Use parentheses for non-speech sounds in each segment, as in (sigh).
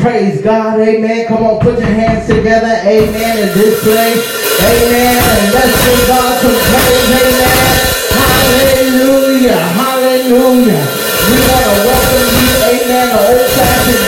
Praise God, amen. Come on, put your hands together, amen, in this place, amen. And let's give God some praise, amen. Hallelujah, hallelujah. We want to welcome you, amen, to Old Fashioned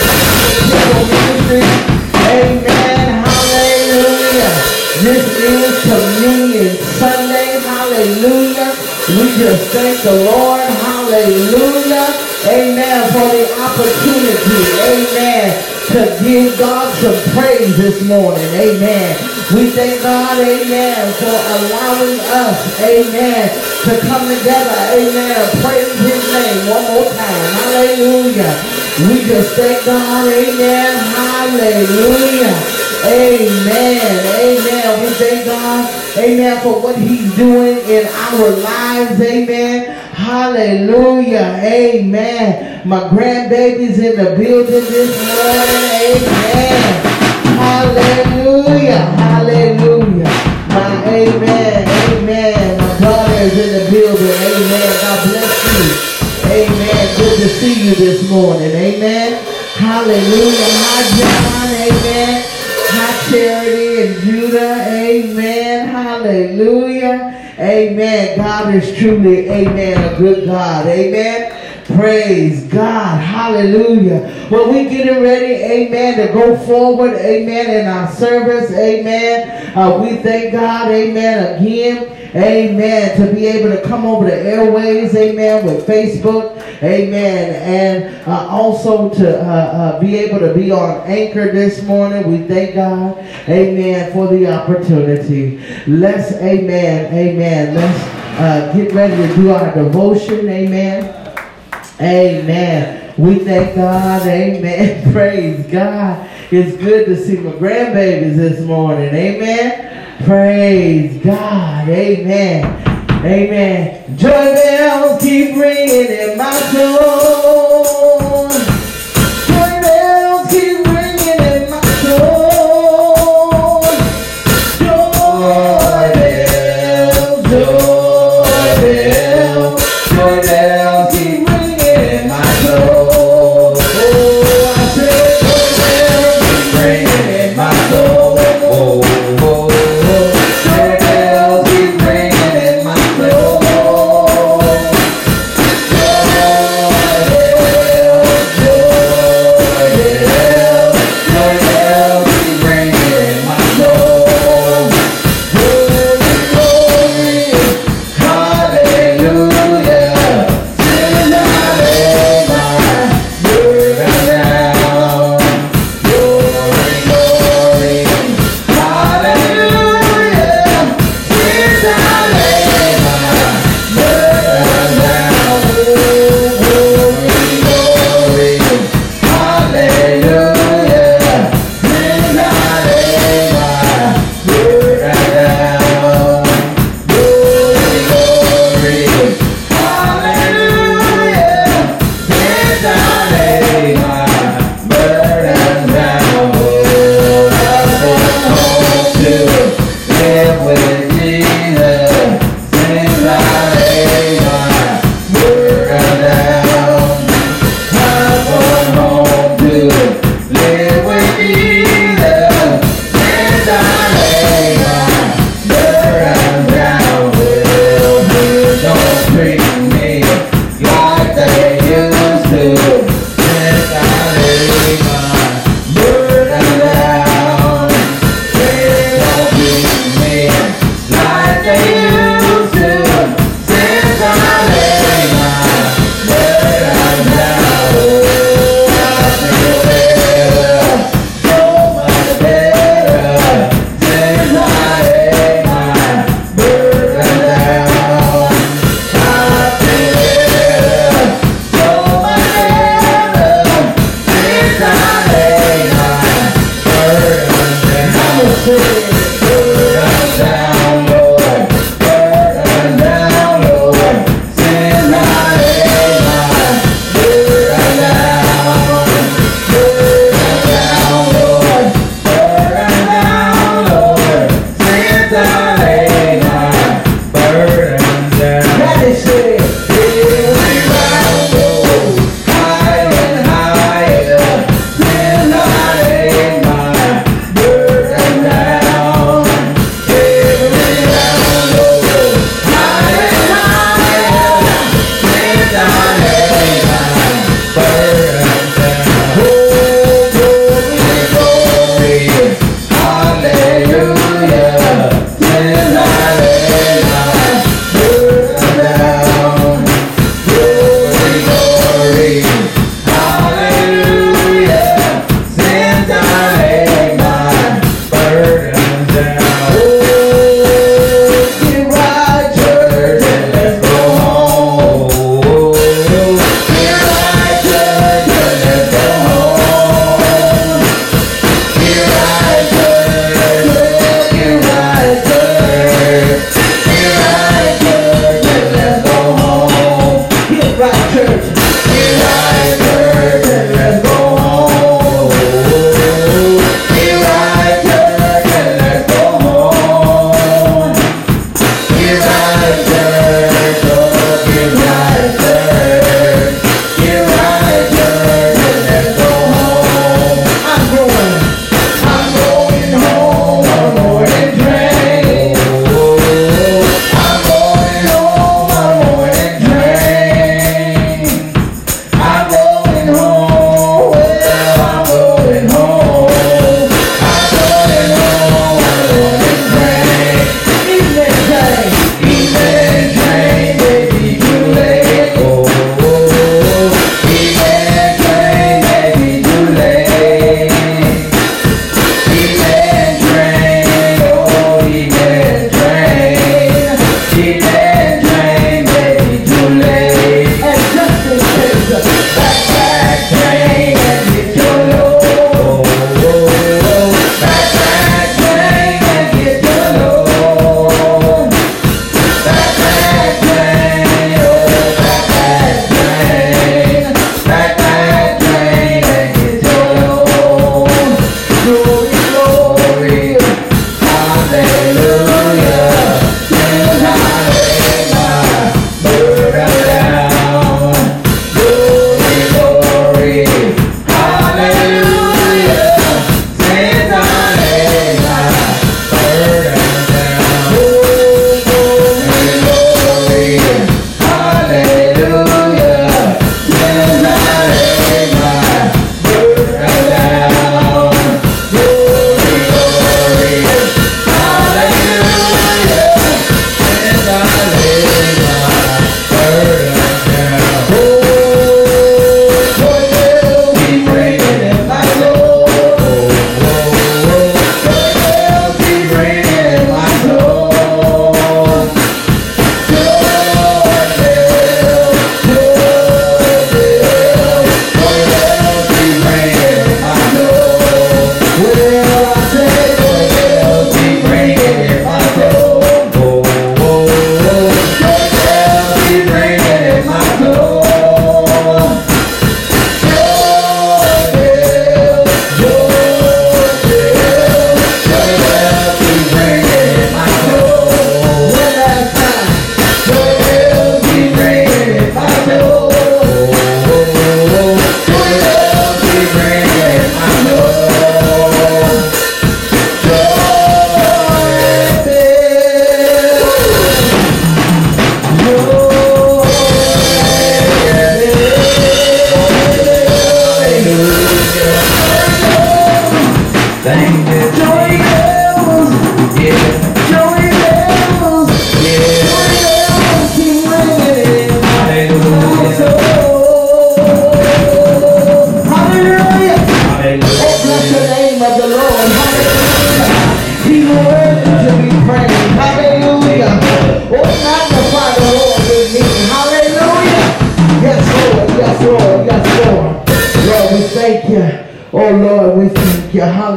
People Ministry, amen, hallelujah. This is Communion Sunday, hallelujah. We just thank the Lord, hallelujah, amen, for the opportunity, amen, to give God some praise this morning. Amen. We thank God, amen, for allowing us, amen, to come together, amen, praise his name one more time. Hallelujah. We just thank God, amen, hallelujah. Amen. Amen. We thank God, amen, for what he's doing in our lives. Amen. Hallelujah. Amen. My grandbaby's in the building this morning. Amen. Hallelujah. Hallelujah. My amen. Amen. My daughter is in the building. Amen. God bless you. Amen. Good to see you this morning. Amen. Hallelujah. Hi, John. Amen. Hi, Charity and Judah. Amen. Hallelujah. Amen. God is truly, amen, a good God. Amen. Praise God. Hallelujah. Well, we getting ready, amen, to go forward, amen, in our service, amen. Uh, we thank God, amen, again amen, to be able to come over the airways, amen, with Facebook, amen, and uh, also to uh, uh, be able to be on Anchor this morning. We thank God, amen, for the opportunity. Let's, amen, amen, let's uh, get ready to do our devotion, amen. Amen. We thank God. Amen. (laughs) Praise God. It's good to see my grandbabies this morning. Amen. Praise God. Amen. Amen. Joy bells keep ringing in my soul.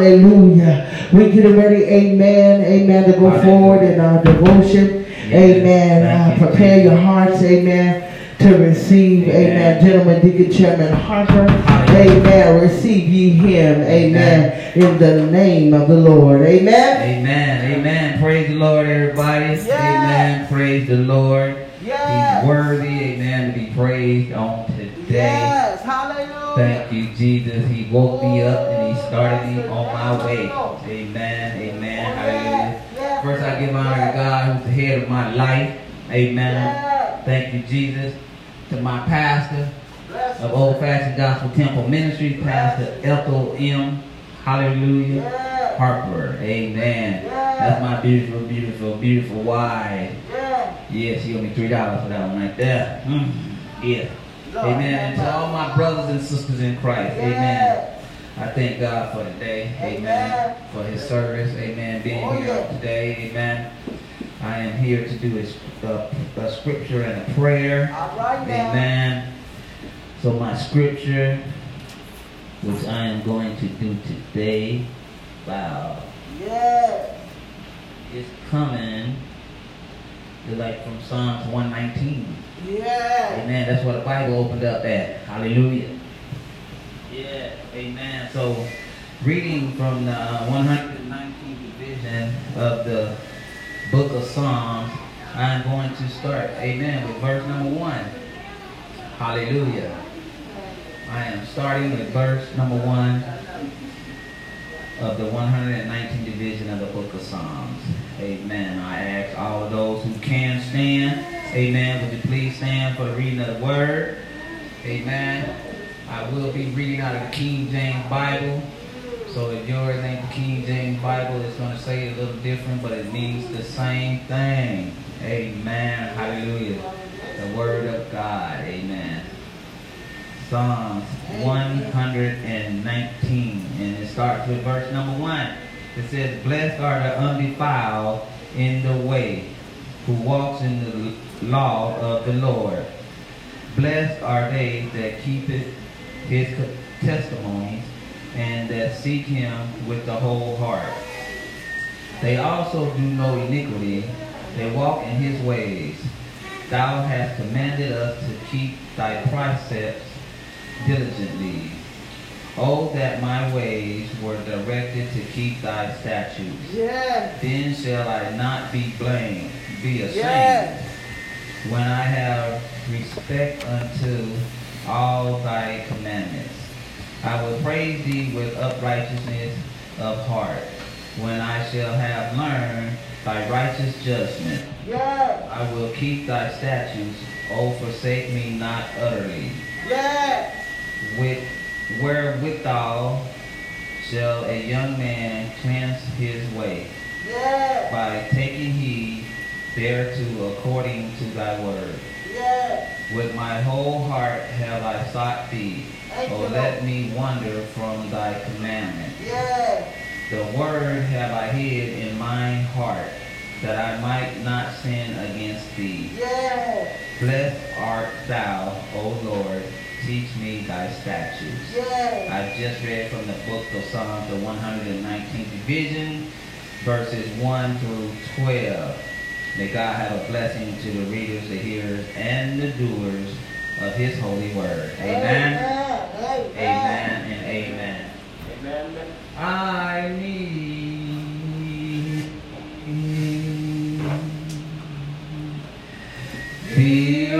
Hallelujah. We get ready, amen, amen, to go Hallelujah. forward in our devotion. Amen. Uh, prepare your hearts, amen to receive, amen. amen. Gentleman Deacon Chairman Harper, amen. Receive ye him, amen. amen. In the name of the Lord, amen. Amen, amen. Praise the Lord, everybody. Yes. Amen. Praise the Lord. Yes. He's worthy, amen, to be praised on today. Yes, hallelujah. Thank you, Jesus. He woke me up and he started me on my way. Amen, amen, hallelujah. First, I give honor to God who's the head of my life. Amen. Thank you, Jesus to my pastor of Old Fashioned Gospel Temple Ministry, Pastor Ethel M. Hallelujah. Harper. Amen. That's my beautiful, beautiful, beautiful wife. Yeah, she owe me three dollars for that one right there. Mm. Yeah. Amen. And to all my brothers and sisters in Christ. Amen. I thank God for today. Amen. For his service. Amen. Being oh, here today. Amen. I am here to do a, a, a scripture and a prayer. Amen. So my scripture, which I am going to do today, wow. Yes. Is coming It's like from Psalms 119. Yeah. Amen. That's what the Bible opened up at. Hallelujah. Yeah. Amen. So reading from the uh, 119th division of the book of Psalms, I'm going to start, amen, with verse number one. Hallelujah. I am starting with verse number one of the 119th division of the book of Psalms. Amen. I ask all of those who can stand, amen, would you please stand for the reading of the word? Amen. I will be reading out of the King James Bible. So if yours ain't the King James Bible, it's going to say a little different, but it means the same thing. Amen. Hallelujah. The Word of God. Amen. Psalms 119. And it starts with verse number 1. It says, Blessed are the undefiled in the way, who walks in the law of the Lord. Blessed are they that keep his testimonies and that seek him with the whole heart. They also do no iniquity, they walk in his ways. Thou hast commanded us to keep thy precepts diligently. Oh, that my ways were directed to keep thy statutes. Yes. Then shall I not be blamed, be ashamed, yes. When I have respect unto all thy commandments. I will praise thee with uprightness of heart, when I shall have learned thy righteous judgment. Yes. I will keep thy statutes, O forsake me not utterly. Yes. With wherewithal shall a young man cleanse his way? Yes. By taking heed thereto according to thy word. Yes. With my whole heart have I sought thee. Oh, let me wander from thy commandment. Yes. The word have I hid in mine heart, that I might not sin against thee. Yes. Blessed art thou, O Lord. Teach me thy statutes. Yes. I just read from the book of Psalms, the 119th division, verses 1 through 12. May God have a blessing to the readers, the hearers, and the doers of his holy word. Amen. Amen, amen and amen. Amen. I need thee,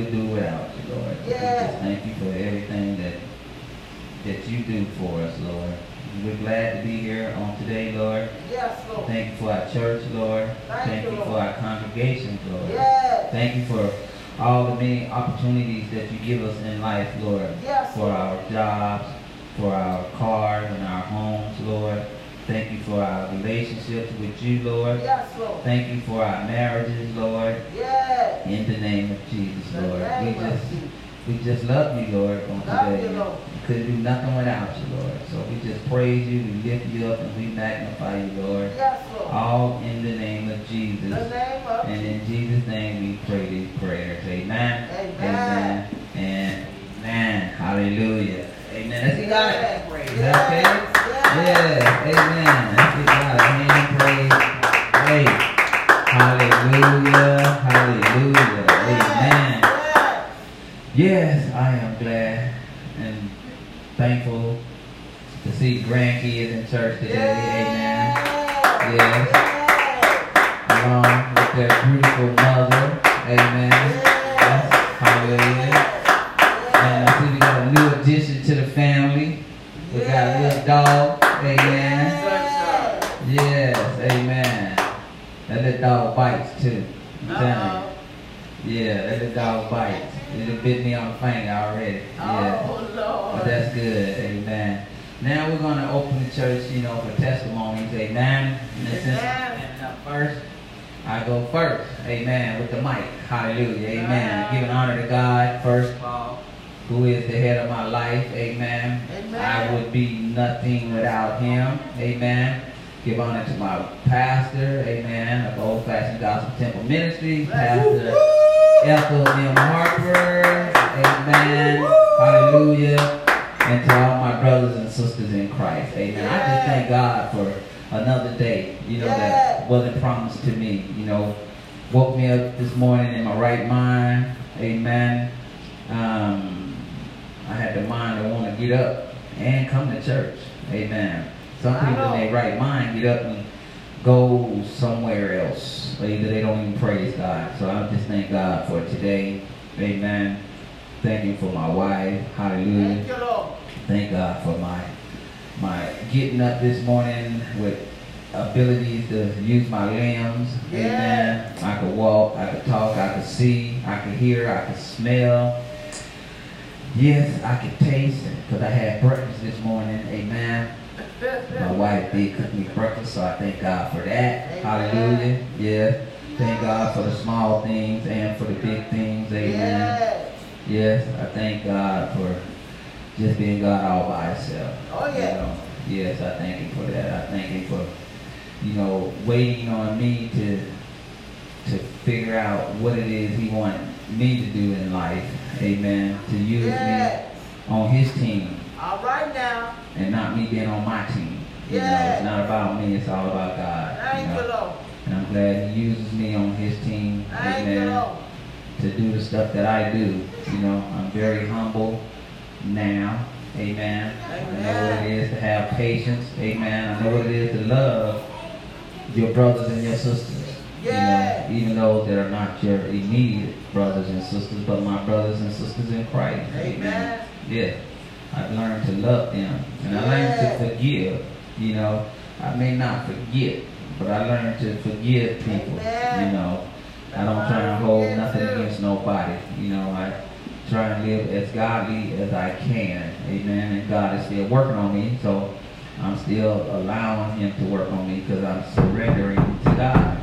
we do without you, Lord. Yeah. thank you for everything that that you do for us, Lord. We're glad to be here on today, Lord. Yes, Lord. Thank you for our church, Lord. Thank you, you Lord. for our congregation, Lord. Yes. Thank you for all the many opportunities that you give us in life, Lord. Yes, For Lord. our jobs, for our cars and our homes, Lord. Thank you for our relationships with you, Lord. Yes, Lord. Thank you for our marriages, Lord. Yes. In the name of Jesus, Lord. We just we just love you, Lord, on Love today. you, Lord. We couldn't do nothing without you, Lord. So we just praise you, we lift you up, and we magnify you, Lord. Yes, Lord. All in the name of Jesus. the name of And in Jesus' name we pray these prayers. Amen. Amen. Amen. And amen. Hallelujah. Amen. Let's give God a Yes. praise. Is that okay? Yes. Yeah. Amen. Let's give God a hand praise. Hey. Hallelujah. Hallelujah. Amen. Yes. Yes, I am glad and thankful to see grandkids in church today. Amen. Yes. Along with their beautiful mother. Amen. Yes. Hallelujah. And I see we got a new addition to the family. We got a little dog. Amen. Yes. Amen. That little dog bites too. I'm telling you. Yeah, that little dog bites. It bit me on the finger already. Yeah. Oh, But that's good. Amen. Now we're going to open the church, you know, for testimonies. Amen. And since I'm Amen. standing first, I go first. Amen. With the mic. Hallelujah. Amen. Giving honor to God, first of all, who is the head of my life. Amen. Amen. I would be nothing without him. Amen. Give honor to my pastor. Amen. Of Old Fashioned Gospel Temple Ministry. Pastor Ethel M. Harper. Amen. Hallelujah. And to all my brothers and sisters in Christ. Amen. I just thank God for another day, you know, that wasn't promised to me. You know, woke me up this morning in my right mind. Amen. Um, I had the mind to want to get up and come to church. Amen. Some people in their right mind get up and go somewhere else. Either they don't even praise God. So I just thank God for today. Amen. Thank you for my wife. Hallelujah. Thank you, Lord. Thank God for my my getting up this morning with abilities to use my limbs. Amen. I could walk, I could talk, I could see, I could hear, I could smell. Yes, I could taste it because I had breakfast this morning. Amen. My wife did cook me breakfast, so I thank God for that. Amen. Hallelujah. Yeah. Thank God for the small things and for the big things. Amen. Yes. Yes, I thank God for just being God all by Himself. Oh, You yeah. know, yes, I thank Him for that. I thank Him for, you know, waiting on me to to figure out what it is He wants me to do in life. Amen. To use Yes. me on His team All right now. and not me being on my team. You know, it's not about me. It's all about God. Thank you you, know? Lord. And I'm glad He uses me on His team. Thank you, Amen Lord. to do the stuff that I do. You know, I'm very humble now. Amen. I know what it is to have patience. Amen. I know what it is to love your brothers and your sisters. Yeah. You know, even those that are not your immediate brothers and sisters, but my brothers and sisters in Christ. Amen. Yeah. I've learned to love them. And I learned to forgive. You know, I may not forget, but I learned to forgive people. Amen. You know, I don't try and hold nothing against nobody. You know, I try and live as godly as I can. Amen. And God is still working on me, so I'm still allowing Him to work on me because I'm surrendering to God.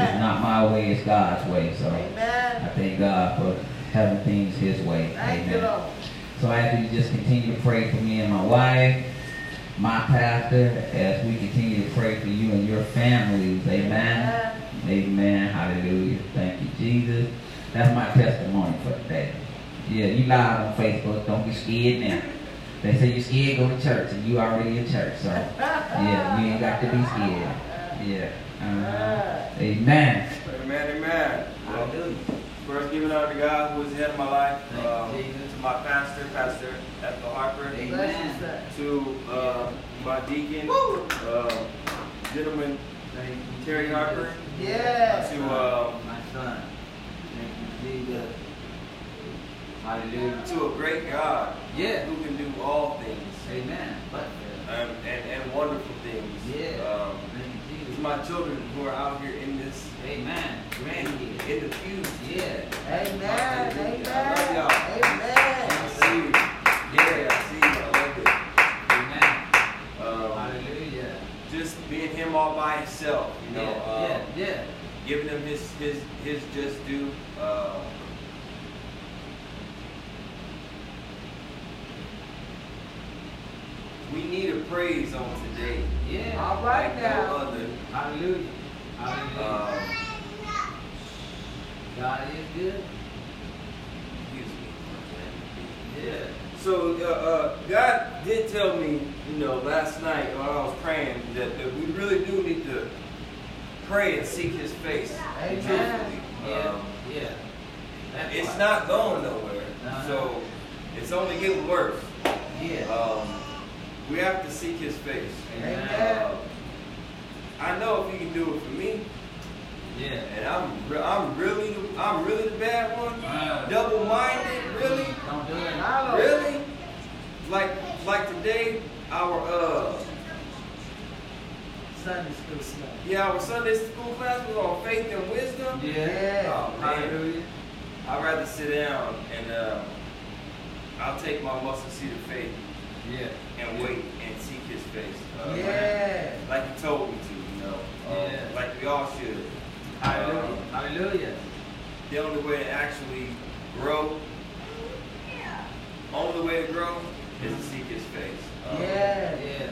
It's not my way, it's God's way. So I thank God for having things His way. Thank Amen. So I ask you to just continue to pray for me and my wife, my pastor, as we continue to pray for you and your families. Amen. Amen. Hallelujah. Thank you, Jesus. That's my testimony for today. Yeah, you live on Facebook. Don't be scared now. They say you're scared, go to church, and you already in church. So, yeah, you ain't got to be scared. Yeah. Uh-huh. Amen. Amen, amen. Well, Hallelujah. first, giving honor to God who is the head of my life. Um, Jesus. to my pastor, Pastor Ethel Harper. Amen. Bless you, sir. To uh, my deacon, uh, gentleman Thank Terry Harper. Yeah. To um, my son. Thank you, Jesus. Hallelujah. to a great God Yeah. who can do all things Amen. But, um, and, and wonderful things. Yeah. Um, thank you, to Jesus. My children who are out here in this, Amen. Grandkids. in the pews. Yeah. Amen. Amen. I love y'all. Amen. I see you. Yeah, I see you. I love it. Amen. Um, Hallelujah. just being him all by himself, you know, yeah, um, yeah, yeah. giving him his his his just due. Uh, we need a praise on today. Yeah. All right like now. No. Hallelujah. Hallelujah. Um, God is good. Yeah. So uh, uh, God did tell me, you know, last night while I was praying that, that we really do need to pray and seek His face. Amen. truthfully. Yeah. Um, yeah. That's it's why. not going nowhere. Uh-huh. So it's only getting worse. Yeah. Um, we have to seek His face. Amen. Uh, I know if He can do it for me, yeah. and I'm re- I'm really the, I'm really the bad one, Uh, double-minded, really, Don't do it. Hello. really. Like like today, our uh Sunday school stuff. yeah our Sunday school class was on faith and wisdom. Yeah. Oh man, Hallelujah. I'd rather sit down and uh, I'll take my mustard seed of faith Yeah. and wait and seek His face. Uh, Yeah. like He told me to, you. Um, Yeah. Like we all should. Hallelujah. Um, Hallelujah. the only way to actually grow, yeah. only way to grow is to seek His face. Um, Yeah. Yeah.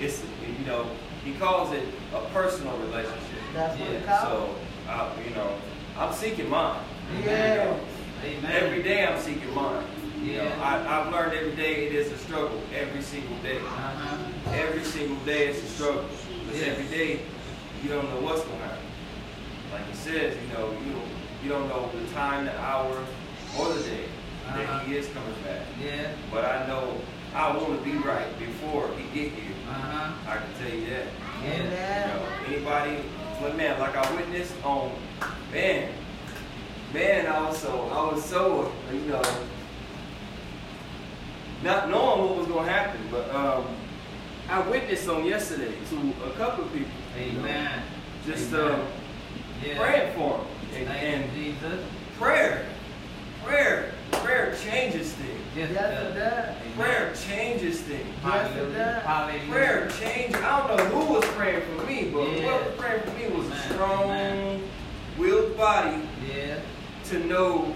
It's you know He calls it a personal relationship. That's what Yeah, it called. So uh, you know I'm seeking mine. Yeah. Amen. Every day I'm seeking mine. You know, I, I've learned every day it is a struggle. Every single day. Uh-huh. Every single day it's a struggle. Because Yeah. every day you don't know what's going to happen. Like he says, you know, you don't, you don't know the time, the hour, or the day Uh-huh. that he is coming back. Yeah. But I know I want to be right before he get here. Uh-huh. I can tell you that. Yeah. You know, anybody, like man, like I witnessed on, man, man, I was so, I was so, you know, not knowing what was going to happen, but um, I witnessed on yesterday to a couple of people. You know, Amen. just Amen. uh, Yeah. praying for them. And, Thank and you, Jesus. prayer, prayer prayer changes things. Yes, Yes, it it does. does. Prayer changes things. Yes, it Hallelujah. does. Hallelujah. Prayer changes. I don't know who was praying for me, but Yeah. whoever was praying for me was a Amen. strong willed body Yeah. to know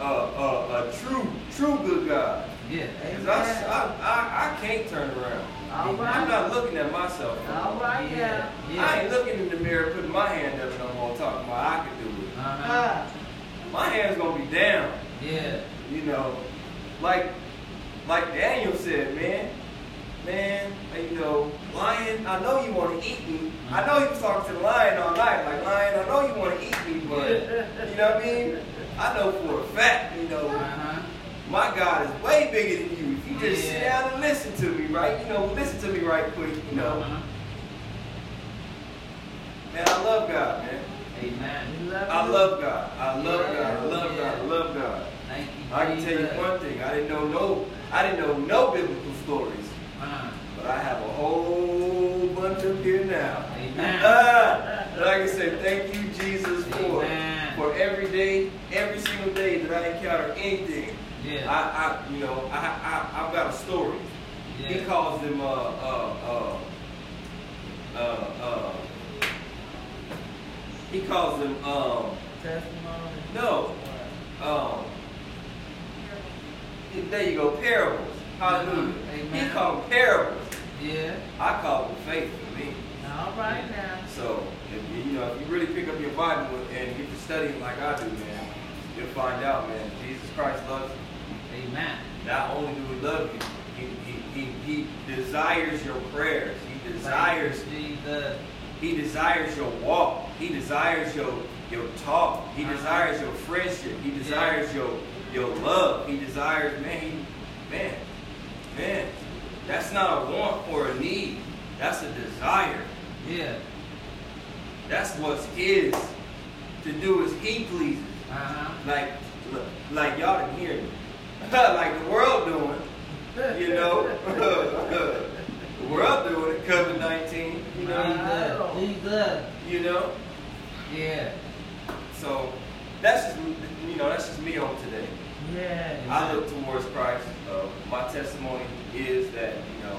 uh, uh, a true, true good God. Yeah. Because I, I, I, I can't turn around. All I'm not looking at myself. All right Yeah. now. I Yeah. ain't looking in the mirror, putting my hand up no more, talking about I can do it. Uh-huh. Ah, My hand's gonna be down. Yeah. You know, like like Daniel said, man, man, you know, lion, I know you want to eat me. I know he was talking to the lion all night, like lion, I know you want to eat me, but you know what I mean? I know for a fact, you know, Uh-huh. my God is way bigger than you. If you just sit down and listen to me, right? You know, listen to me right quick, you know. Uh-huh. Man, I love God, man. Amen. love I love God. I love God. I love Yeah. God. I love God. Thank you. I can tell you one thing. I didn't know no. I didn't know no biblical stories, Uh-huh. but I have a whole bunch up here now. Amen. (laughs) Ah, that I can say thank you, Jesus, for Amen. for every day, every single day that I encounter anything. Yeah. I, I, you know, I, I, I've got a story. He calls them, uh, uh, uh, uh, uh, he calls them, um, Testimony. no, um, there you go, parables. Hallelujah. Amen. He called them parables. Yeah. I call them faith for me. All right now. So, if you, you know, if you really pick up your Bible and get to studying like I do, man, you'll find out, man, Jesus Christ loves you. Amen. Not only do we love you, he, he, he, desires your prayers. He desires Jesus. he desires your walk. He desires your your talk. He Uh-huh. desires your friendship. He desires your your love. He desires, man, man, man. That's not a want or a need. That's a desire. Yeah. That's what's his to do as he pleases. Uh-huh. Like like y'all didn't hear me. (laughs) like the world doing. You know, (laughs) (laughs) the world doing it, COVID nineteen. You know, Jesus. Jesus. you know. Yeah. So that's just you know that's just me on today. Yeah. I look towards Christ. Uh, my testimony is that you know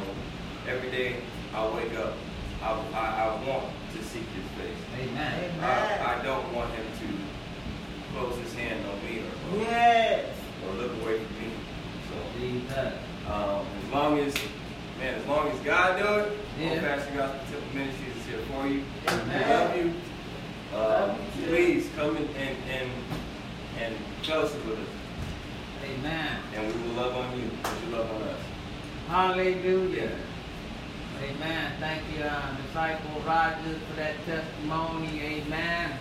every day I wake up, I, I, I want to seek His face. Amen. Amen. I, I don't want Him to close His hand on me or, Yes. Or look away from me. So um, as long as man, as long as God do it, Yeah. Old Pastor Gospel Temple Ministries is here for you. We love you. Uh, you please come in and and and fellowship with us, Amen. and we will love on you as you love on us. Hallelujah. Amen. Thank you, uh, disciple Rogers, for that testimony. Amen.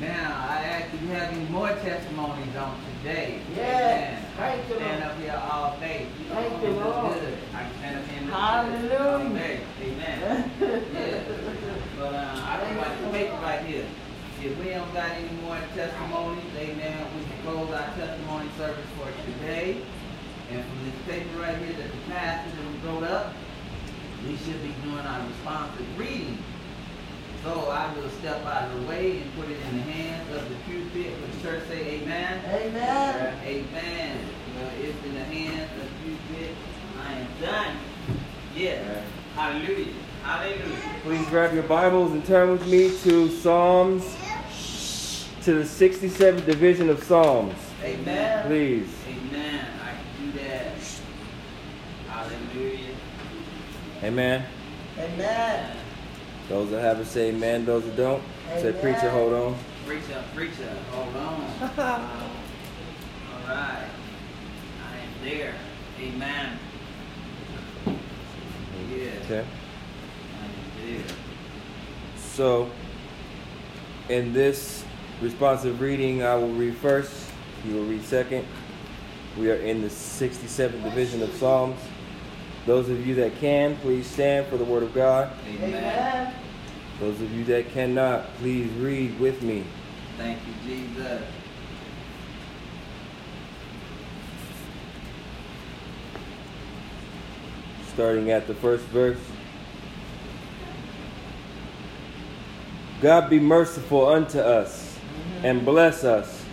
Now, I actually have any more testimonies on today. Yes. Amen. Thank you, Lord. you, stand up here all day. Thank you, it looks Lord. Good. I can stand up here and Hallelujah. all day. Amen. (laughs) yeah. But uh, I just like to make it right here. If we don't got any more testimonies, amen, we can close our testimony service for today. And from this paper right here that the pastor that wrote up, we should be doing our responsive reading. So I will step out of the way and put it in the hands of the pulpit. Would the church say amen? Amen. Amen. Well, it's in the hands of the pulpit. I am done. Yeah. Hallelujah. Hallelujah. Please grab your Bibles and turn with me to Psalms, to the 67th division of Psalms. Amen. Please. Amen. I can do that. Hallelujah. Amen. Amen. Those that have it say amen. Those that don't, say preacher, hold on. Preacher, preacher, hold on. (laughs) Uh, all right. I am there. Amen. Yeah. Okay. I am there. So, in this responsive reading, I will read first. You will read second. We are in the 67th division of Psalms. Those of you that can, please stand for the Word of God. Amen. Amen. Those of you that cannot, please read with me. Thank you, Jesus. starting at the first verse. God be merciful unto us and bless us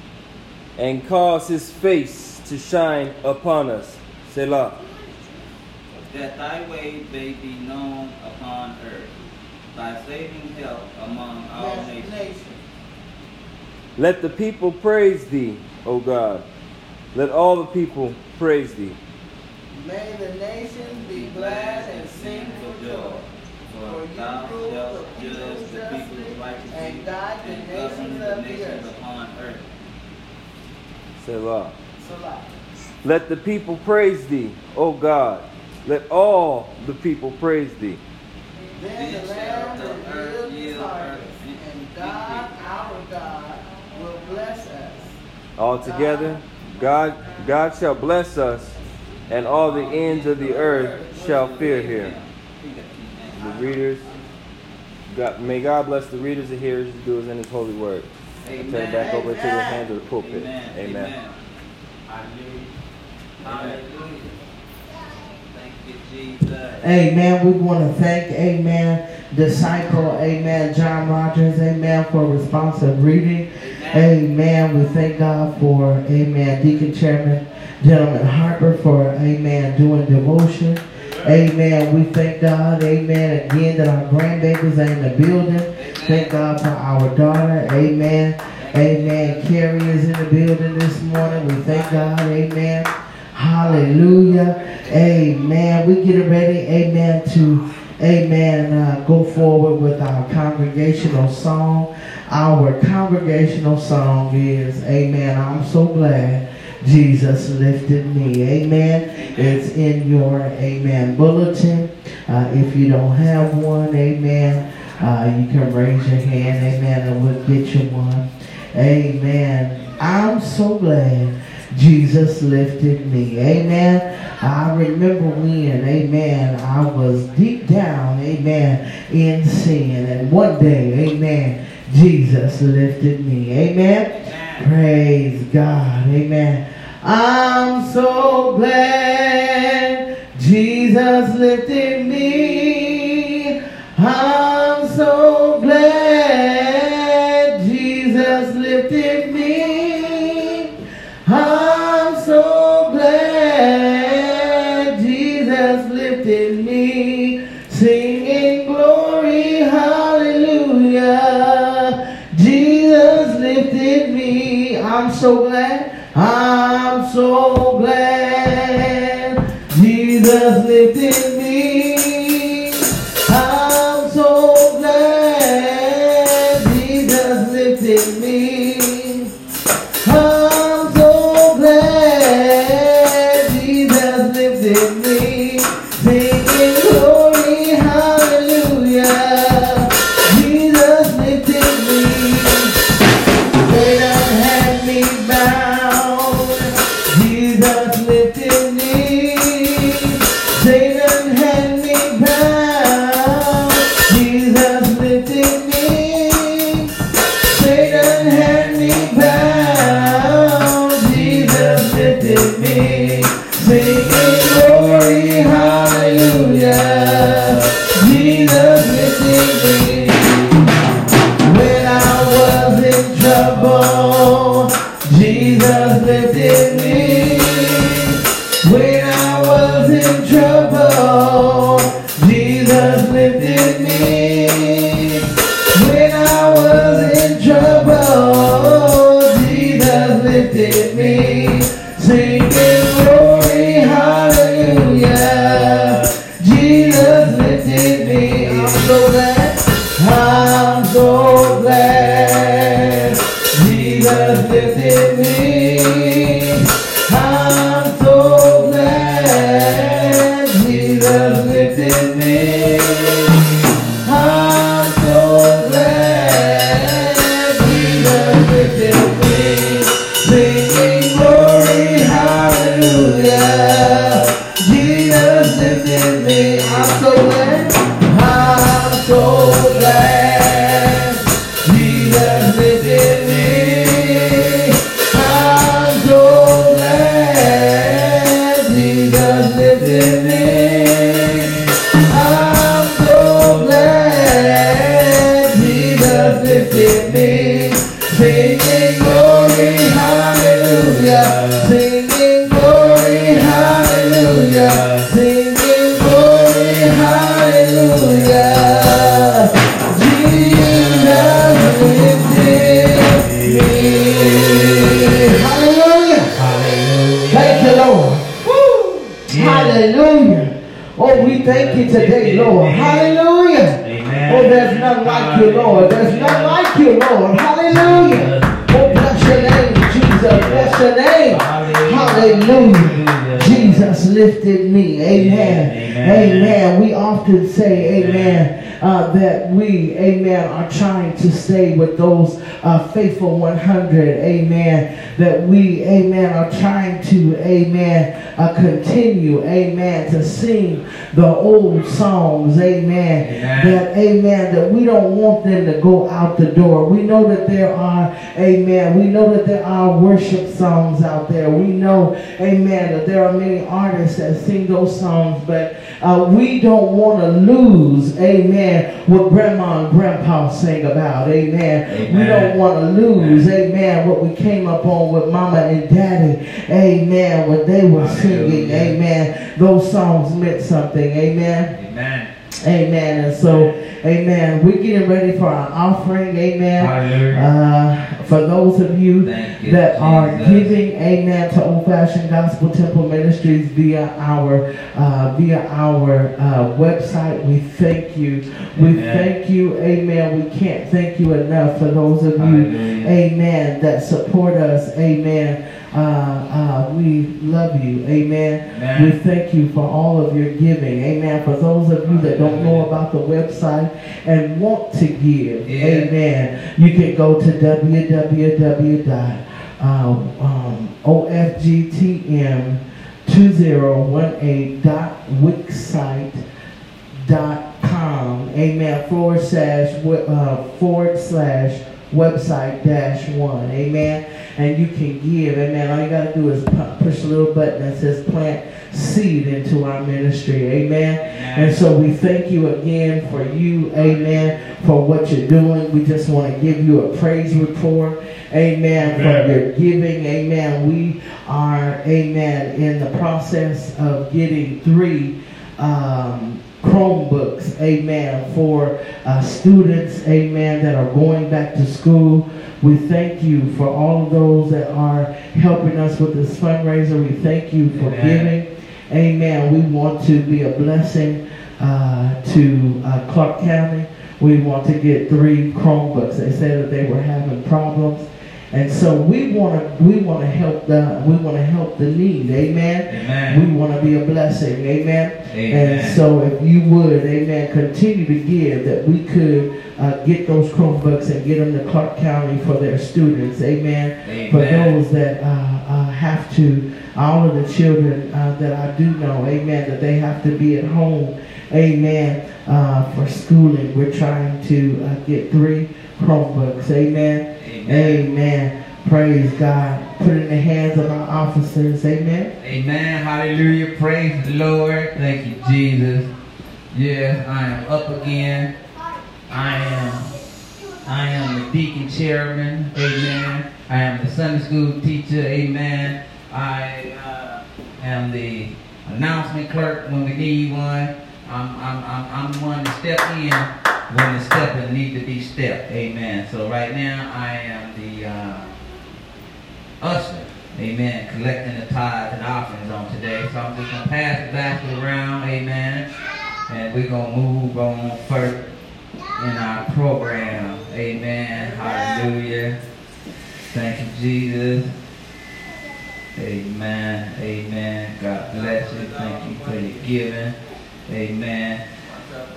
and cause his face to shine upon us. Selah. That thy way may be known upon earth, thy saving help among all nations. Let the people praise thee, O God. Let all the people praise thee. May the nations be glad and sing for joy. For thou shalt judge the people's righteously and guide the and govern nations the of the nations earth. upon earth. Selah. Selah. Let the people praise thee, O God. Let all the people praise thee. Then the land earth yield its yield harvest, earth and God, our God, will bless us. Altogether, God, God shall bless us, and all the ends of the earth shall fear him. The readers, God, may God bless the readers and hearers and doers in His holy word. I turn it back over to the hands of the pulpit. Amen. Amen. Hallelujah. Hallelujah. Amen. We want to thank, amen, disciple, amen, John Rogers, amen, for responsive reading. Amen. We thank God for, amen, Deacon Chairman, Gentleman Harper for, amen, doing devotion. Amen. We thank God, amen, again that our grandbabies are in the building. Thank God for our daughter, amen. Amen. Carrie is in the building this morning. We thank God, amen. Hallelujah. Amen. We get ready, amen, to, amen, uh, go forward with our congregational song. Our congregational song is, amen, I'm so glad Jesus lifted me. Amen. It's in your, amen, bulletin. Uh, if you don't have one, amen, uh, you can raise your hand, amen, and we'll get you one. Amen. I'm so glad Jesus lifted me. Amen. I remember when, amen, I was deep down, amen, in sin. And one day, amen, Jesus lifted me. Amen. Praise God. Amen. I'm so glad Jesus lifted me. So glad. I'm so glad Jesus lifted me. I'm you Lord. Hallelujah. Amen. Oh, there's none like you, Lord. There's none like you, Lord. Hallelujah. Oh, bless your name, Jesus. Bless your name. Hallelujah. Jesus lifted me. Amen. Amen. Amen. We often say, Amen, uh, that we, Amen, are trying to stay with those uh, faithful 100. Amen. That we, Amen, are trying to, Amen, uh, continue, Amen, to sing the old songs. Amen. Amen. That, Amen, that we don't want them to go out the door. We know that there are, Amen, we know that there are worship songs out there. We know, Amen, that there are many artists that sing those songs, but uh, we don't want to lose, amen, what grandma and grandpa sing about, amen. We Amen. Don't want to lose, amen, what we came up on with mama and daddy, amen, when they were singing, amen. Those songs meant something, amen. Amen. Amen. And so, amen, we're getting ready for our offering, amen. Uh, for those of you you, that are giving, amen, to Old Fashioned Gospel Temple Ministries via our uh, via our uh, website, we thank you. We Amen. thank you, amen. We can't thank you enough for those of you, amen, that support us, amen. Uh, uh, we love you, amen. Amen. We thank you for all of your giving, amen. For those of you that don't know about the website and want to give, Yeah. amen, you can go to um, www.ofgtm2018.wixsite.com, amen, forward slash, uh, forward slash website dash one, amen. And you can give, amen. All you got to do is push a little button that says plant seed into our ministry, amen. And so we thank you again for you, amen, for what you're doing. We just want to give you a praise report, amen, for Amen. your giving, amen. We are, amen, in the process of getting three um, Chromebooks, amen, for uh, students, amen, that are going back to school. We thank you for all of those that are helping us with this fundraiser. We thank you for Amen. giving. Amen. We want to be a blessing uh, to uh, Clark County. We want to get three Chromebooks. They said that they were having problems. And so we want to we want to help the we want to help the need. Amen. Amen. We want to be a blessing. Amen. Amen. And so if you would, amen, continue to give that we could uh, get those Chromebooks and get them to Clark County for their students. Amen. For those that uh, uh, have to, all of the children uh, that I do know, amen, that they have to be at home, amen, uh, for schooling. We're trying to uh, get three Chromebooks. Amen. Amen. Amen. Praise God. Put it in the hands of our officers. Amen. Amen. Hallelujah. Praise the Lord. Thank you, Jesus. Yes, I am up again. I am I am the deacon chairman. Amen. I am the Sunday school teacher. Amen. I uh, am the announcement clerk when we need one. I'm, I'm, I'm, I'm the one to step in when the stepping need to be stepped. Amen. So right now I am the uh, usher. Amen. Collecting the tithes and offerings on today. So I'm just going to pass the basket around. Amen. And we're going to move on further in our program. Amen. Hallelujah. Thank you, Jesus. Amen. Amen. God bless you. Thank you for your giving. Amen.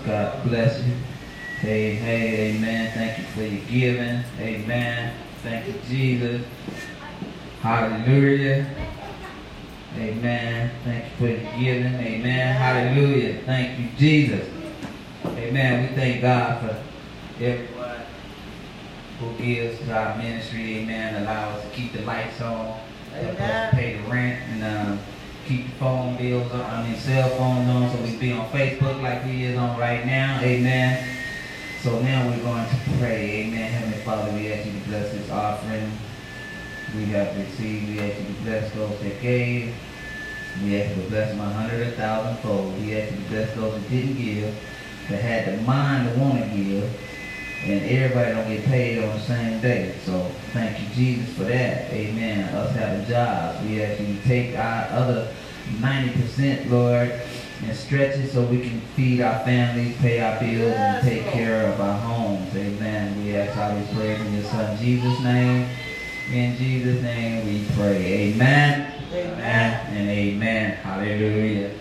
God bless you. Hey, hey, amen. Thank you for your giving. Amen. Thank you, Jesus. Hallelujah. Amen. Thank you for your giving. Amen. Hallelujah. Thank you, Jesus. Amen. We thank God for everyone who gives to our ministry. Amen. Allow us to keep the lights on. Help us pay the rent and uh, keep the phone bills on, I mean cell phones on so we be on Facebook like we is on right now. Amen. So now we're going to pray. Amen. Heavenly Father, we ask you to bless this offering we have received. We ask you to bless those that gave. We ask you to bless them a hundred, a thousand fold. We ask you to bless those that didn't give, that had the mind to want to give. And everybody don't get paid on the same day. So thank you, Jesus, for that. Amen. Us having jobs. We ask you to take our other 90%, Lord, and stretch it so we can feed our families, pay our bills, and take care of our homes. Amen. We ask all these prayers in your son Jesus' name. In Jesus' name we pray. Amen. Amen. And amen. Hallelujah.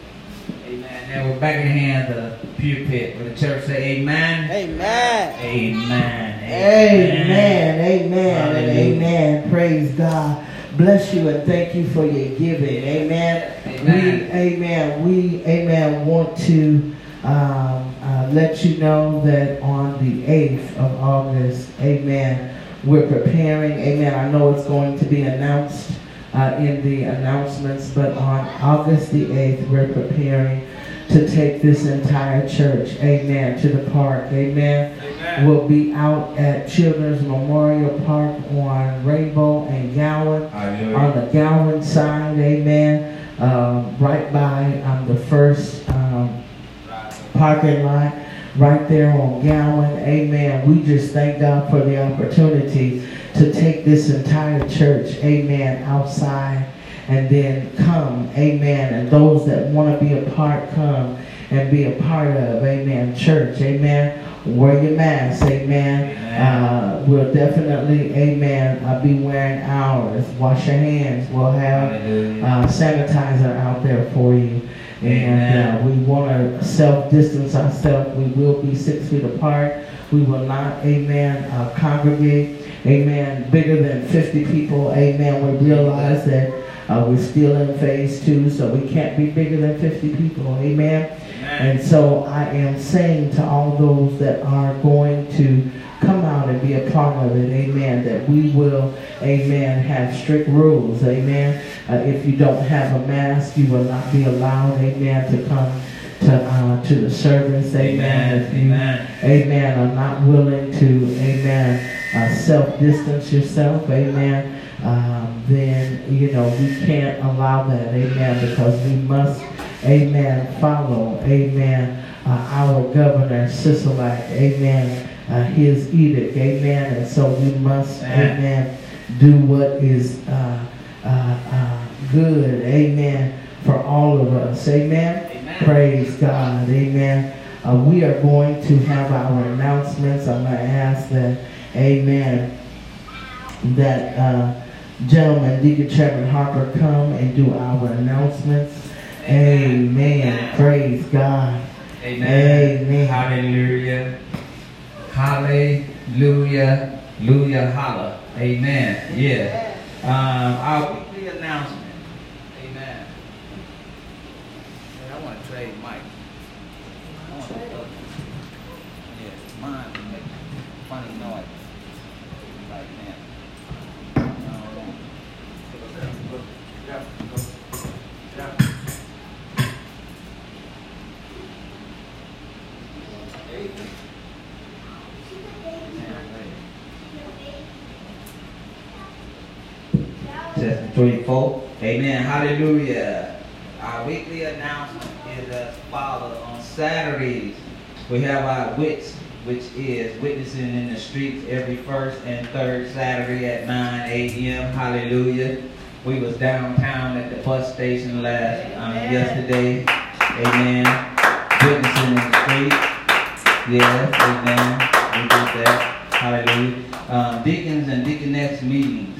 Amen. Now we're back in the hands of the pulpit. Will the church say amen? Amen. Amen. Amen. Amen. And Hallelujah. amen. Praise God. Bless you and thank you for your giving. Amen. Amen. We, amen. We, amen, want to um, uh, let you know that on the 8th of August, amen, we're preparing. Amen. I know it's going to be announced uh, in the announcements, but on August the 8th, we're preparing to take this entire church, amen, to the park. Amen. Amen. We'll be out at Children's Memorial Park on Rainbow and Gowan on the Gowan side, amen, um, right by um, the first um, parking lot, right there on Gowan, amen. We just thank God for the opportunity to take this entire church, amen, outside and then come, amen. And those that want to be a part, come and be a part of, amen, church, amen. Wear your mask, amen. Uh, we'll definitely, amen, uh, be wearing ours. Wash your hands. We'll have uh, sanitizer out there for you. And uh, we want to self-distance ourselves. We will be six feet apart. We will not, amen, uh, congregate, amen, bigger than 50 people, amen. We realize that uh, we're still in phase two, so we can't be bigger than 50 people, amen. Amen. And so I am saying to all those that are going to come out and be a part of it, amen, that we will, amen, have strict rules, amen. Uh, if you don't have a mask, you will not be allowed, amen, to come to uh, to the service, amen. Amen. You, Amen. amen, are not willing to, amen, uh, self-distance yourself, amen, um, then, you know, we can't allow that, amen, because we must, amen, follow, amen, uh, our governor, Sisolak, amen, uh, his edict, amen, and so we must, Amen. do what is uh, uh, uh, good, amen, for all of us, amen. Amen. Praise God, amen. Uh, we are going to have our announcements. I'm going to ask that, amen, that gentleman, Deacon Chairman Harper, come and do our announcements. Amen. Praise God. Amen. Amen. Hallelujah. Hallelujah. Hallelujah. Holla. Amen. Yeah. Um, our weekly announcement. Three, four. Amen. Hallelujah. Our weekly announcement is as follows. On Saturdays, we have our wits, which is witnessing in the streets every first and third Saturday at 9 a.m. Hallelujah. We was downtown at the bus station last um, yesterday. Amen. Witnessing in the streets. Yes, amen. We did that. Hallelujah. Um, deacons and deaconess meetings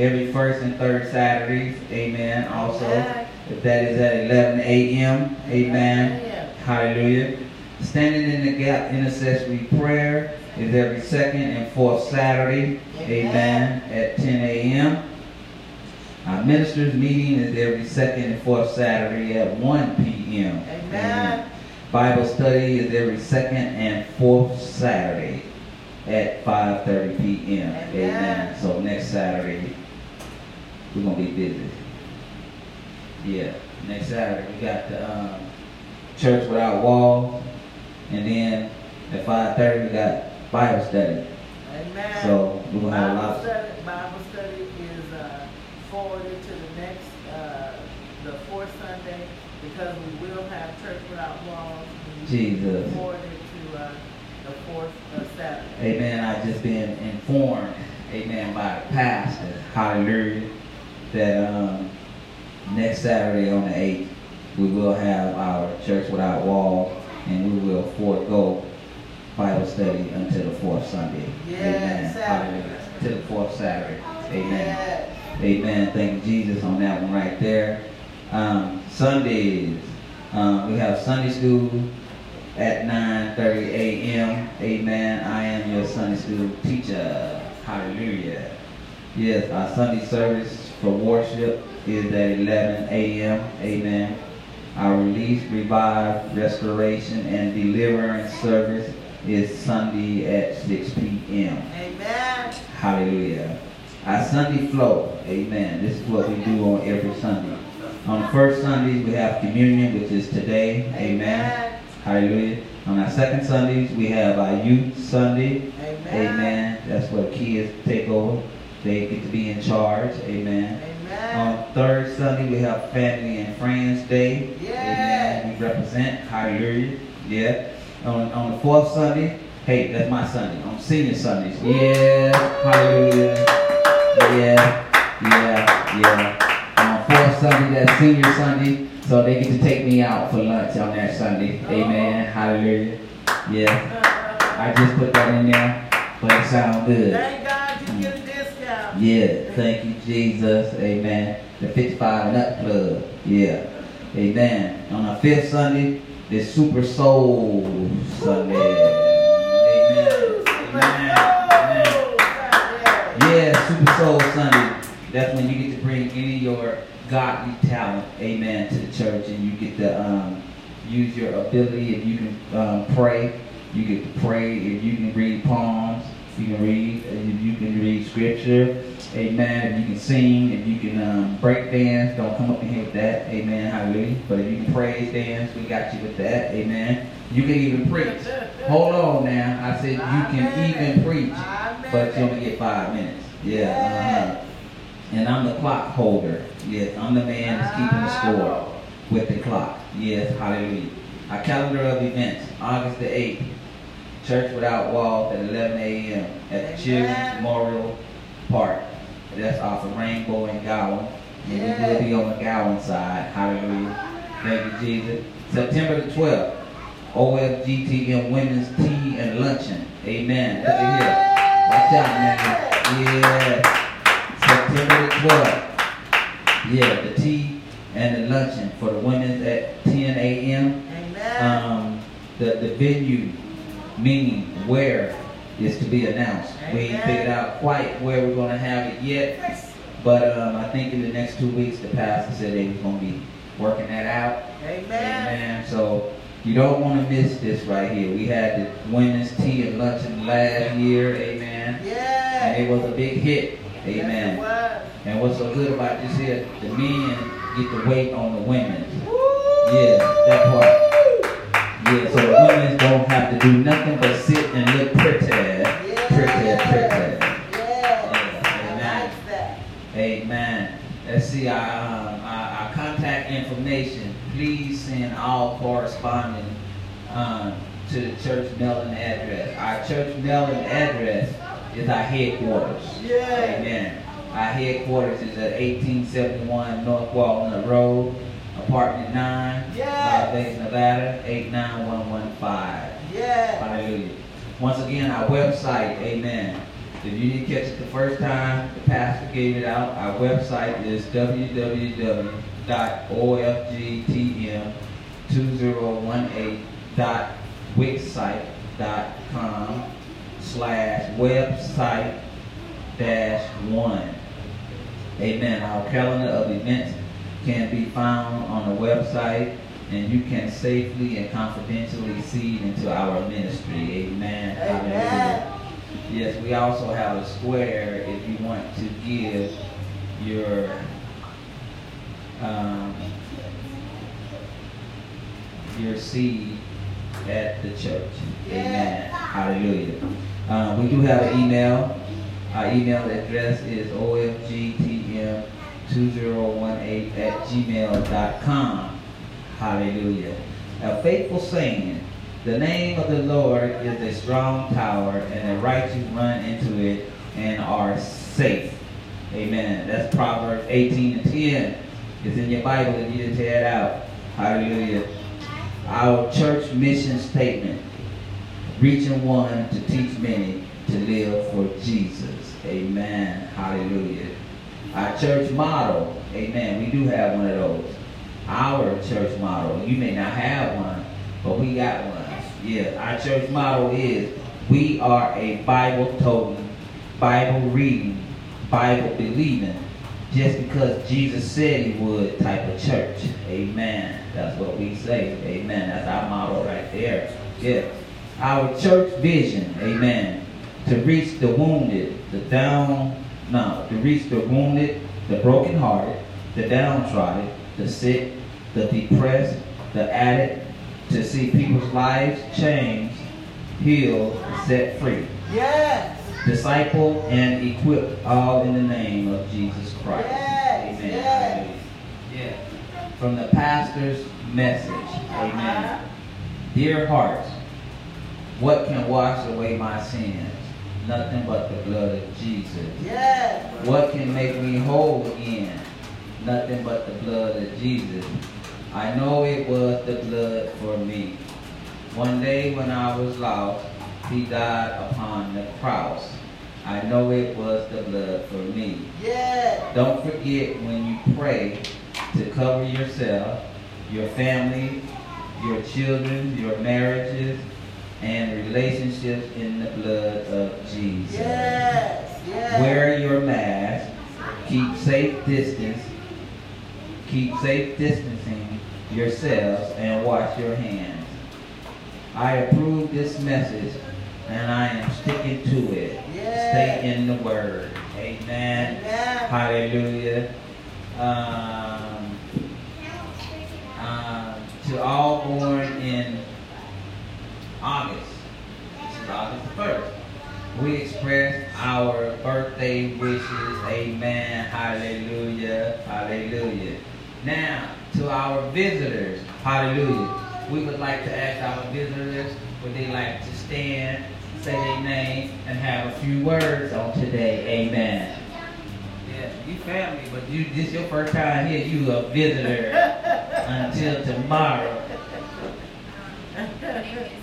every first and third Saturdays. Amen. Also, if that is at 11 a.m. Amen. Hallelujah. Standing in the gap intercessory prayer is every second and fourth Saturday. Amen. At 10 a.m. Our ministers meeting is every second and fourth Saturday at 1 p.m. Amen. Bible study is every second and fourth Saturday at 5.30 p.m. Amen. So next Saturday, we're going to be busy. Yeah, next Saturday we got the um, Church Without Walls. And then at 5.30 we got Bible study. Amen. So we're going to have a lot. study, Bible study is uh, forwarded to the next, uh, the fourth Sunday, because we will have church without walls. Jesus. Forwarded to uh, the fourth uh, Saturday. Amen. I just been informed, amen, by the pastor, hallelujah, that um, next Saturday on the 8th, we will have our Church Without Walls, and we will forego Bible study until the fourth Sunday. Yes, Amen. Saturday. Till the fourth Saturday. Amen. Yes. Amen. Thank Jesus on that one right there. Um, Sundays, um, we have Sunday school at 9.30 a.m. Amen. I am your Sunday school teacher. Hallelujah. Yes, our Sunday service for worship is at 11 a.m. Amen. Our release, revive, restoration, and deliverance service is Sunday at 6 p.m. Amen. Hallelujah. Our Sunday flow, amen. This is what we do on every Sunday. On the first Sundays, we have communion, which is today, amen. Hallelujah. On our second Sundays, we have our youth Sunday, Amen. amen. That's where kids take over. They get to be in charge, amen. Amen. On third Sunday, we have Family and Friends Day. Amen. We represent. Hallelujah. Yeah. On, on the fourth Sunday, hey, that's my Sunday. On senior Sundays. Yeah. Hallelujah. Yeah. Yeah. Yeah. On fourth Sunday, that's senior Sunday. So they get to take me out for lunch on that Sunday. Oh. Amen. Hallelujah. Yeah. I just put that in there, but it sounds good. Thank God you mm. discount. Yeah, thank you, Jesus. Amen. The 55 and up club. Yeah. Amen. On our fifth Sunday, the Super Soul Sunday. Amen. Amen. Amen. Yeah, Super Soul Sunday. That's when you get to bring any of your godly talent, amen, to the church, and you get to um, use your ability. If you can um, pray, you get to pray. If you can read poems, you can read. If you can read scripture, amen. If you can sing, if you can um, break dance, don't come up in here with that, amen. Hallelujah. But if you can praise dance, we got you with that, amen. You can even preach. Hold on now. I said you can even preach, but you only get five minutes. Yeah. Uh-huh. And I'm the clock holder. Yes, I'm the man that's keeping the score with the clock. Yes, hallelujah. Our calendar of events, August the 8th, Church Without Walls at 11 a.m. at the Children's Memorial Park. That's off of Rainbow and Gowan. And we will be on the Gowan side. Hallelujah. Thank you, Jesus. September the 12th, OFGTM Women's Tea and Luncheon. Amen. Look at here. Watch out, man. Yeah. September the 12th. Yeah, the tea and the luncheon for the women at 10 a.m. Amen. Um, the, the venue, meaning where, is to be announced. We ain't Amen. figured out quite where we're going to have it yet, but um, I think in the next two weeks, the pastor said they was going to be working that out. Amen. Amen. So you don't want to miss this right here. We had the women's tea and luncheon last year. Amen. Yeah. And it was a big hit. Amen. Yes. And what's so good about this here, the men get to wait on the women. Woo! Yeah, that part. Yeah, so the women don't have to do nothing but sit and look pretty. Yeah. Pretty, pretty. Yeah. Amen. Like. Amen. Let's see our, um, our, our contact information. Please send all correspondence um, to the church mailing address. Our church mailing address is our headquarters. Yeah. Amen. Our headquarters is at 1871 North Walnut Road, apartment 9, Yes. Las Vegas, Nevada, 89115. Yeah. Hallelujah. Once again, our website, amen. If you didn't catch it the first time, the pastor gave it out. Our website is www.ofgtm2018.wixsite.com slash website dash one. Amen. Our calendar of events can be found on the website and you can safely and confidentially seed into our ministry. Amen. Amen. Yes, we also have a square if you want to give your um, your seed at the church. Amen. Hallelujah. Um, we do have an email. Our email address is ofgtm2018 at gmail.com. Hallelujah. A faithful saying, the name of the Lord is a strong tower, and the righteous run into it and are safe. Amen. That's Proverbs 18 and 10. It's in your Bible if you didn't tear it out. Hallelujah. Our church mission statement reaching one to teach many to live for Jesus. Amen. Hallelujah. Our church motto, amen. We do have one of those. Our church motto. You may not have one, but we got one. Yeah, our church motto is we are a Bible toting, Bible reading, Bible believing, just because Jesus said he would type of church. Amen. That's what we say. Amen. That's our motto right there. Yeah. Our church vision, amen, to reach the wounded, the down, no, to reach the wounded, the brokenhearted, the downtrodden, the sick, the depressed, the addict, to see people's lives changed, healed, set free. Yes. Disciple and equip all in the name of Jesus Christ. Yes, Amen. yes. Yeah. From the pastor's message. Amen. Uh-huh. Dear hearts, what can wash away my sins? Nothing but the blood of Jesus. Yes. What can make me whole again? Nothing but the blood of Jesus. I know it was the blood for me. One day when I was lost, he died upon the cross. I know it was the blood for me. Yes. Don't forget when you pray to cover yourself, your family, your children, your marriages, and relationships in the blood of Jesus. Yes. Yes. Wear your mask. Keep safe distance. Keep safe distancing yourselves and wash your hands. I approve this message and I am sticking to it. Yes. Stay in the word. Amen. Amen. Hallelujah. Um, uh, to all born in August. This is August the 1st. We express our birthday wishes. Amen. Hallelujah. Hallelujah. Now, to our visitors. Hallelujah. We would like to ask our visitors would they like to stand, say their name, and have a few words on today. Amen. Yeah, you family, but you this your first time here. You a visitor (laughs) until tomorrow. (laughs)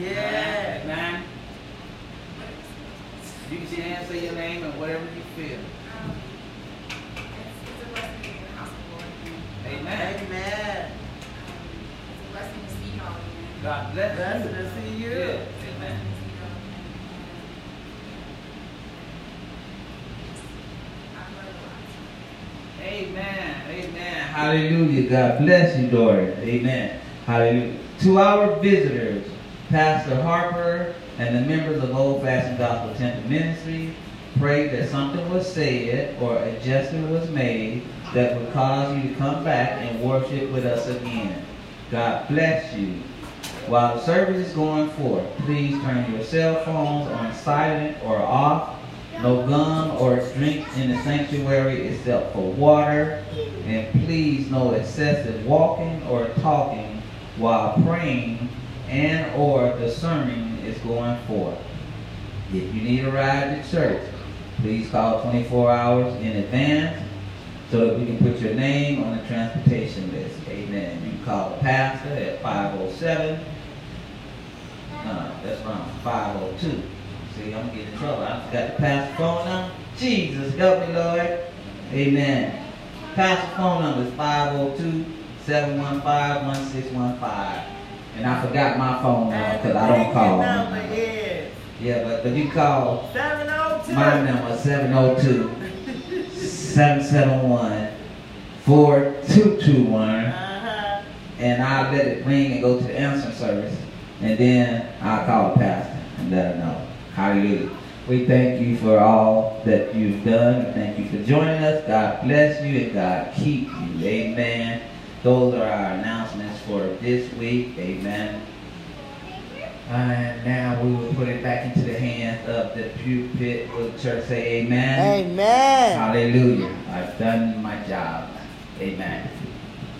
My name is Carrie Rogers. Yes. Amen. You can say your name, and whatever you feel. Um, it's, it's a blessing to be in the house of the Lord. Amen. Amen. It's a blessing to see y'all again. God bless Blessed you. to see you. Yeah. Amen. blessing to y'all again. And, I love you. Amen. Amen. Hallelujah. God bless you, Doris. Amen. Hallelujah. To our visitors, Pastor Harper and the members of Old Fashioned Gospel Temple Ministry, pray that something was said or a gesture was made that would cause you to come back and worship with us again. God bless you. While the service is going forth, please turn your cell phones on silent or off. No gum or drink in the sanctuary except for water. And please no excessive walking or talking while praying and or the sermon is going forth. If you need a ride to church, please call 24 hours in advance so that we can put your name on the transportation list. Amen. You can call the pastor at 507. No, uh, that's wrong. 502. See, I'm getting in trouble. I forgot the pastor phone number. Jesus, help me, Lord. Amen. Pastor phone number is 502-715-1615. And I forgot my phone number because I don't call. Your Yeah, but, but you call 702. my number 702 771 4221 Uh-huh. and I'll let it ring and go to the answering service. And then I'll call the pastor and let her know. Hallelujah. We thank you for all that you've done. We thank you for joining us. God bless you and God keep you. Amen. Those are our announcements for this week. Amen. And now we will put it back into the hands of the pulpit. Will the church say amen? Amen. Hallelujah. I've done my job. Amen.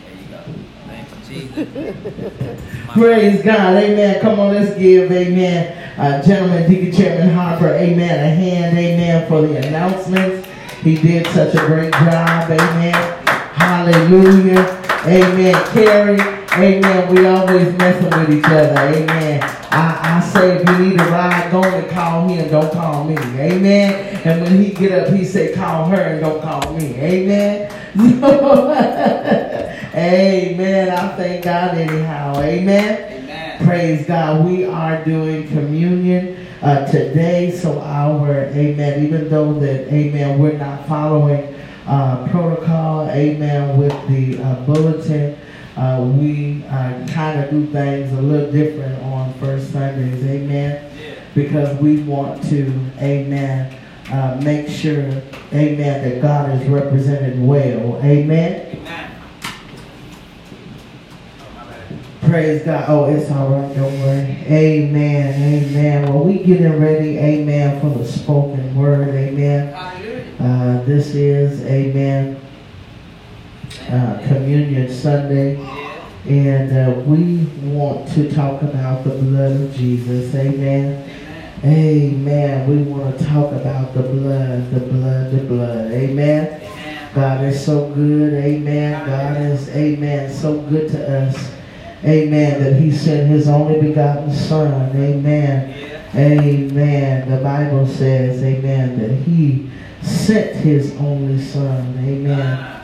There you go. Thank you, Jesus. (laughs) Praise God. Amen. Come on, let's give, amen. Uh, gentleman, Deacon Chairman Harper, amen. A hand, amen, for the announcements. He did such a great job. Amen. Hallelujah. Amen. Carrie, amen. We always messing with each other. Amen. I, I say if you need a ride, go and call him. Don't call me. Amen. And when he get up, he say call her and don't call me. Amen. (laughs) amen. I thank God anyhow. Amen. Amen. Praise God. We are doing communion uh, today. So our, amen, even though that, amen, we're not following uh, protocol, amen, with the uh, bulletin, uh, we uh, kind of do things a little different on First Sundays, amen, Yeah. because we want to, amen, uh, make sure, amen, that God is represented well, amen. Amen. Praise God. Oh, it's all right. Don't worry. Amen. Amen. Well, we getting ready. Amen. For the spoken word. Amen. Uh, this is Amen. Uh, Communion Sunday, and uh, we want to talk about the blood of Jesus. Amen. Amen. We want to talk about the blood, the blood, the blood. Amen. God is so good. Amen. God is, amen, so good to us. Amen. That he sent his only begotten son. Amen. Amen. The Bible says, amen, that he sent his only son. Amen.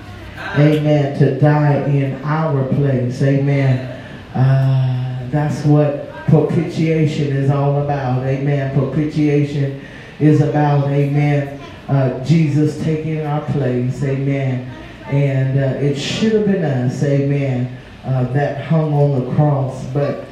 Amen. To die in our place. Amen. Uh, that's what propitiation is all about. Amen. Propitiation is about, amen, uh, Jesus taking our place. Amen. And uh, it should have been us, amen, uh, that hung on the cross. But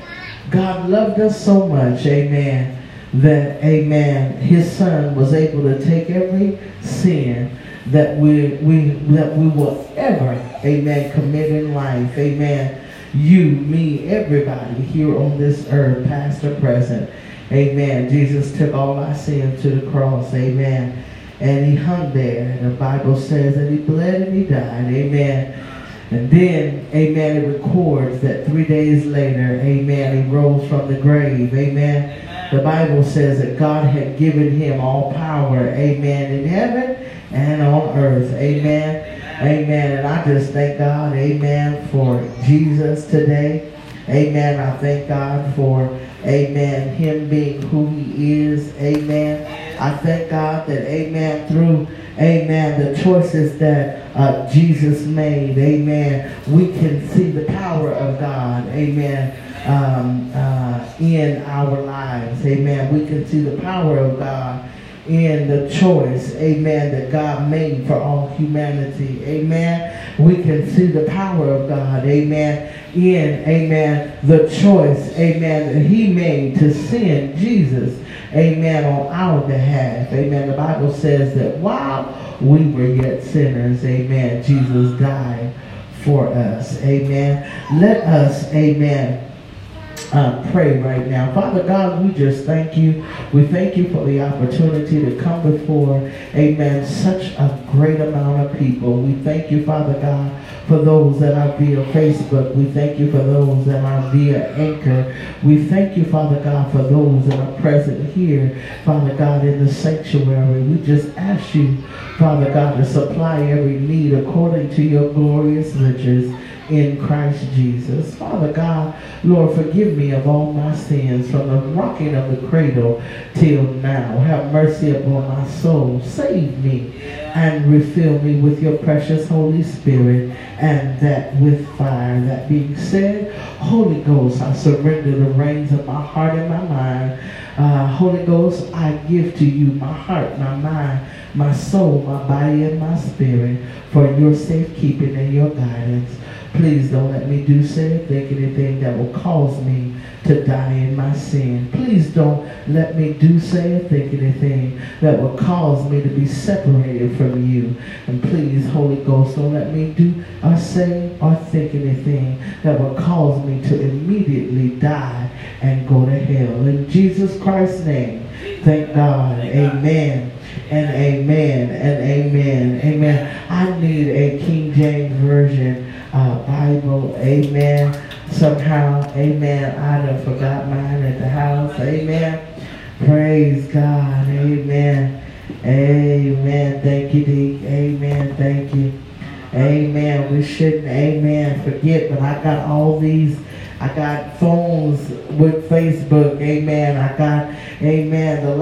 God loved us so much, amen, that, amen, his son was able to take every sin that we, we, that we will ever, amen, commit in life, amen. You, me, everybody here on this earth, past or present, amen. Jesus took all our sins to the cross, amen. And he hung there. And the Bible says that he bled and he died, amen. And then, amen, it records that three days later, amen, he rose from the grave, amen. The Bible says that God had given him all power, amen, in heaven and on earth, amen. Amen. And I just thank God, amen, for Jesus today. Amen. I thank God for, amen, him being who he is, amen. I thank God that, amen, through, amen, the choices that uh, Jesus made, amen, we can see the power of God, amen, um, uh, in our lives, amen. We can see the power of God in the choice, amen, that God made for all humanity, amen. We can see the power of God, amen, in, amen, the choice, amen, that he made to send Jesus, amen, on our behalf, amen. The Bible says that while we were yet sinners, amen, Jesus died for us, amen. Let us, amen, uh, pray right now. Father God, we just thank you. We thank you for the opportunity to come before, amen, such a great amount of people. We thank you, Father God, for those that are via Facebook. We thank you for those that are via Anchor. We thank you, Father God, for those that are present here, Father God, in the sanctuary. We just ask you, Father God, to supply every need according to your glorious riches in Christ Jesus. Father God, Lord, forgive me of all my sins from the rocking of the cradle till now. Have mercy upon my soul. Save me and refill me with your precious Holy Spirit and that with fire. That being said, Holy Ghost, I surrender the reins of my heart and my mind. Uh, Holy Ghost, I give to you my heart, my mind, my soul, my body, and my spirit for your safekeeping and your guidance. Please don't let me do, say, or think anything that will cause me to die in my sin. Please don't let me do, say, or think anything that will cause me to be separated from you. And please, Holy Ghost, don't let me do or say or think anything that will cause me to immediately die and go to hell. In Jesus Christ's name, thank God. Amen and amen and amen. Amen. I need a King James Version uh, Bible. Amen. Somehow, amen. I done forgot mine at the house. Amen. Praise God. Amen. Amen. Thank you, Deke. Amen. Thank you. Amen. We shouldn't, amen, forget, but I got all these. I got phones with Facebook. Amen. I got, amen, the